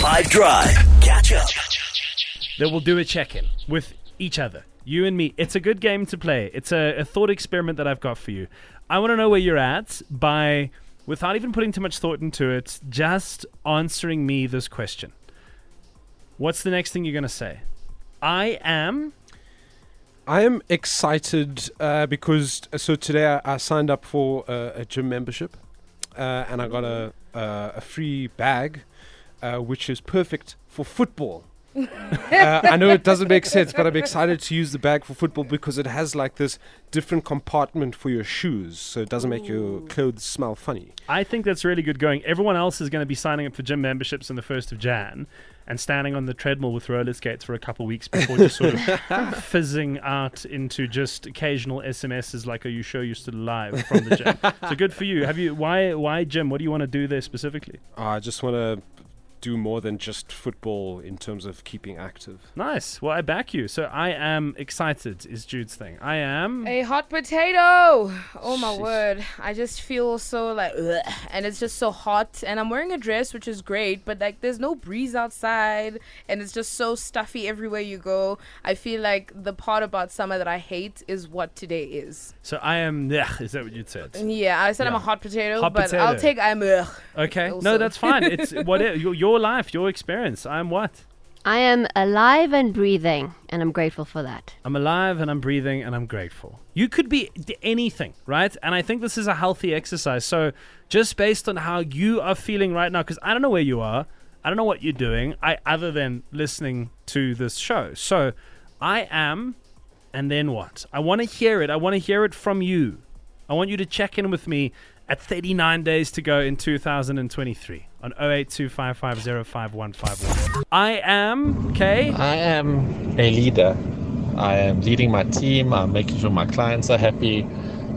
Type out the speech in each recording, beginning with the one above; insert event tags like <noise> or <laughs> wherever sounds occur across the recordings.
Five Drive. Catch up. that we'll do a check in with each other, you and me. It's a good game to play. It's a, a thought experiment that I've got for you. I want to know where you're at by, without even putting too much thought into it, just answering me this question. What's the next thing you're going to say? I am. I am excited uh, because uh, so today I, I signed up for uh, a gym membership, uh, and I got a uh, a free bag, uh, which is perfect for football. uh, I know it doesn't make sense, but I'm excited to use the bag for football because it has like this different compartment for your shoes, so it doesn't make your clothes smell funny. I think that's really good going. Everyone else is going to be signing up for gym memberships on the 1st of Jan and standing on the treadmill with roller skates for a couple of weeks before just sort of <laughs> fizzing out into just occasional SMSs like, are you sure you're still alive from the gym? so good for you. Have you, why, why gym? What do you want to do there specifically? I just want to do more than just football in terms of keeping active. Nice. Well, I back you. So I am excited, is Jude's thing. I am. A hot potato. Oh my word. I just feel so like ugh, and it's just so hot and I'm wearing a dress which is great, but like there's no breeze outside and it's just so stuffy everywhere you go. I feel like the part about summer that I hate is what today is. So I am. Yeah, is that what you said? Yeah, I said I'm a hot potato, Hot but I'll take I'm ugh. Okay. No, that's fine. It's <laughs> what your, your life, your experience. I'm what? I am alive and breathing, and I'm grateful for that. I'm alive and I'm breathing and I'm grateful. You could be d- anything, right? And I think this is a healthy exercise. So, just based on how you are feeling right now, because I don't know where you are, I don't know what you're doing, I other than listening to this show. So, I am, and then what? I want to hear it. I want to hear it from you. I want you to check in with me at 39 days to go in 2023 on 0825505151. I am, okay? I am a leader. I am leading my team. I'm making sure my clients are happy.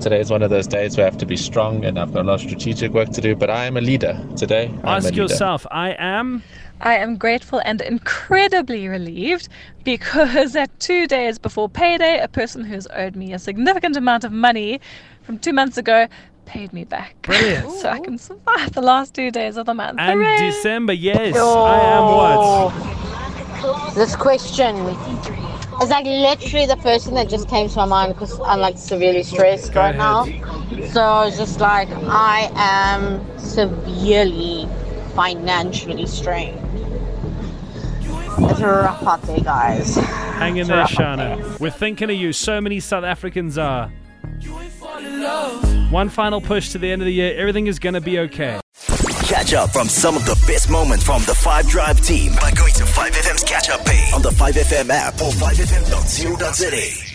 Today is one of those days where I have to be strong and I've got a lot of strategic work to do, but I am a leader today. I'm Ask yourself, I am. I am grateful and incredibly relieved because at two days before payday, a person who's owed me a significant amount of money from two months ago paid me back. Brilliant. <laughs> so I can survive the last two days of the month. And Hooray! December, yes. I am what? This question is like literally the first thing that just came to my mind because I'm like severely stressed Go right ahead. now. So it's just like I am severely financially strained. It's a rough out there, guys. Hang in It's there, rough out Shana. We're thinking of you. So many South Africans are. One final push to the end of the year. Everything is going to be okay. Catch up from some of the best moments from the Five Drive team by going to 5FM's catch up page on the 5FM app or 5FM.co.za.